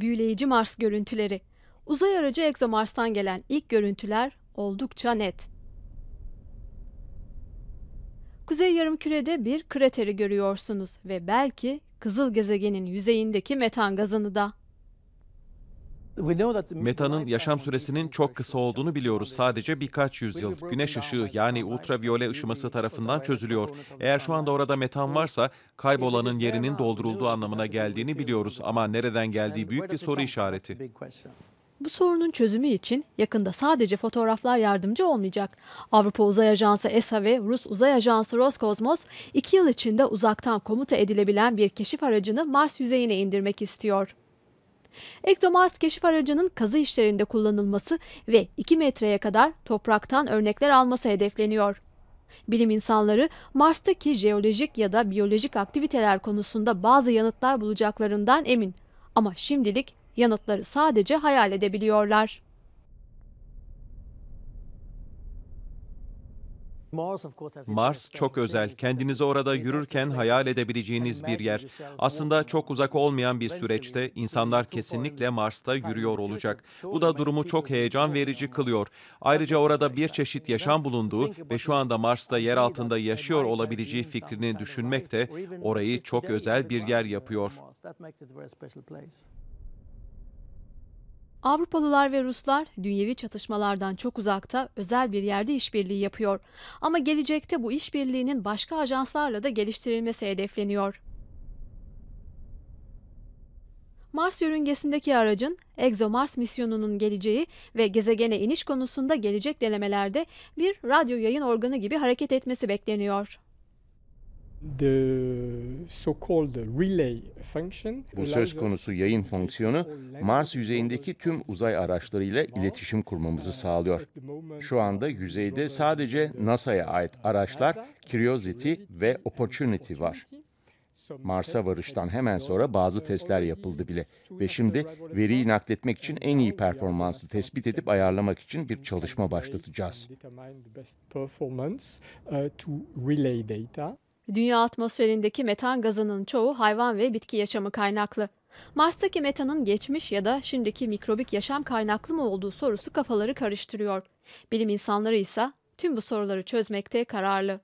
Büyüleyici Mars görüntüleri. Uzay aracı ExoMars'tan gelen ilk görüntüler oldukça net. Kuzey yarımkürede bir krateri görüyorsunuz ve belki kızıl gezegenin yüzeyindeki metan gazını da. Metanın yaşam süresinin çok kısa olduğunu biliyoruz. Sadece birkaç yüzyıl. Güneş ışığı yani ultraviyole ışıması tarafından çözülüyor. Eğer şu anda orada metan varsa kaybolanın yerinin doldurulduğu anlamına geldiğini biliyoruz. Ama nereden geldiği büyük bir soru işareti. Bu sorunun çözümü için yakında sadece fotoğraflar yardımcı olmayacak. Avrupa Uzay Ajansı ESA ve Rus Uzay Ajansı Roskosmos iki yıl içinde uzaktan komuta edilebilen bir keşif aracını Mars yüzeyine indirmek istiyor. ExoMars keşif aracının kazı işlerinde kullanılması ve 2 metreye kadar topraktan örnekler alması hedefleniyor. Bilim insanları Mars'taki jeolojik ya da biyolojik aktiviteler konusunda bazı yanıtlar bulacaklarından emin. Ama şimdilik yanıtları sadece hayal edebiliyorlar. Mars çok özel. Kendinizi orada yürürken hayal edebileceğiniz bir yer. Aslında çok uzak olmayan bir süreçte insanlar kesinlikle Mars'ta yürüyor olacak. Bu da durumu çok heyecan verici kılıyor. Ayrıca orada bir çeşit yaşam bulunduğu ve şu anda Mars'ta yer altında yaşıyor olabileceği fikrini düşünmek de orayı çok özel bir yer yapıyor. Avrupalılar ve Ruslar dünyevi çatışmalardan çok uzakta özel bir yerde işbirliği yapıyor. Ama gelecekte bu işbirliğinin başka ajanslarla da geliştirilmesi hedefleniyor. Mars yörüngesindeki aracın ExoMars misyonunun geleceği ve gezegene iniş konusunda gelecek denemelerde bir radyo yayın organı gibi hareket etmesi bekleniyor. Bu söz konusu yayın fonksiyonu Mars yüzeyindeki tüm uzay araçlarıyla iletişim kurmamızı sağlıyor. Şu anda yüzeyde sadece NASA'ya ait araçlar Curiosity ve Opportunity var. Mars'a varıştan hemen sonra bazı testler yapıldı bile ve şimdi veriyi nakletmek için en iyi performansı tespit edip ayarlamak için bir çalışma başlatacağız. Dünya atmosferindeki metan gazının çoğu hayvan ve bitki yaşamı kaynaklı. Mars'taki metanın geçmiş ya da şimdiki mikrobik yaşam kaynaklı mı olduğu sorusu kafaları karıştırıyor. Bilim insanları ise tüm bu soruları çözmekte kararlı.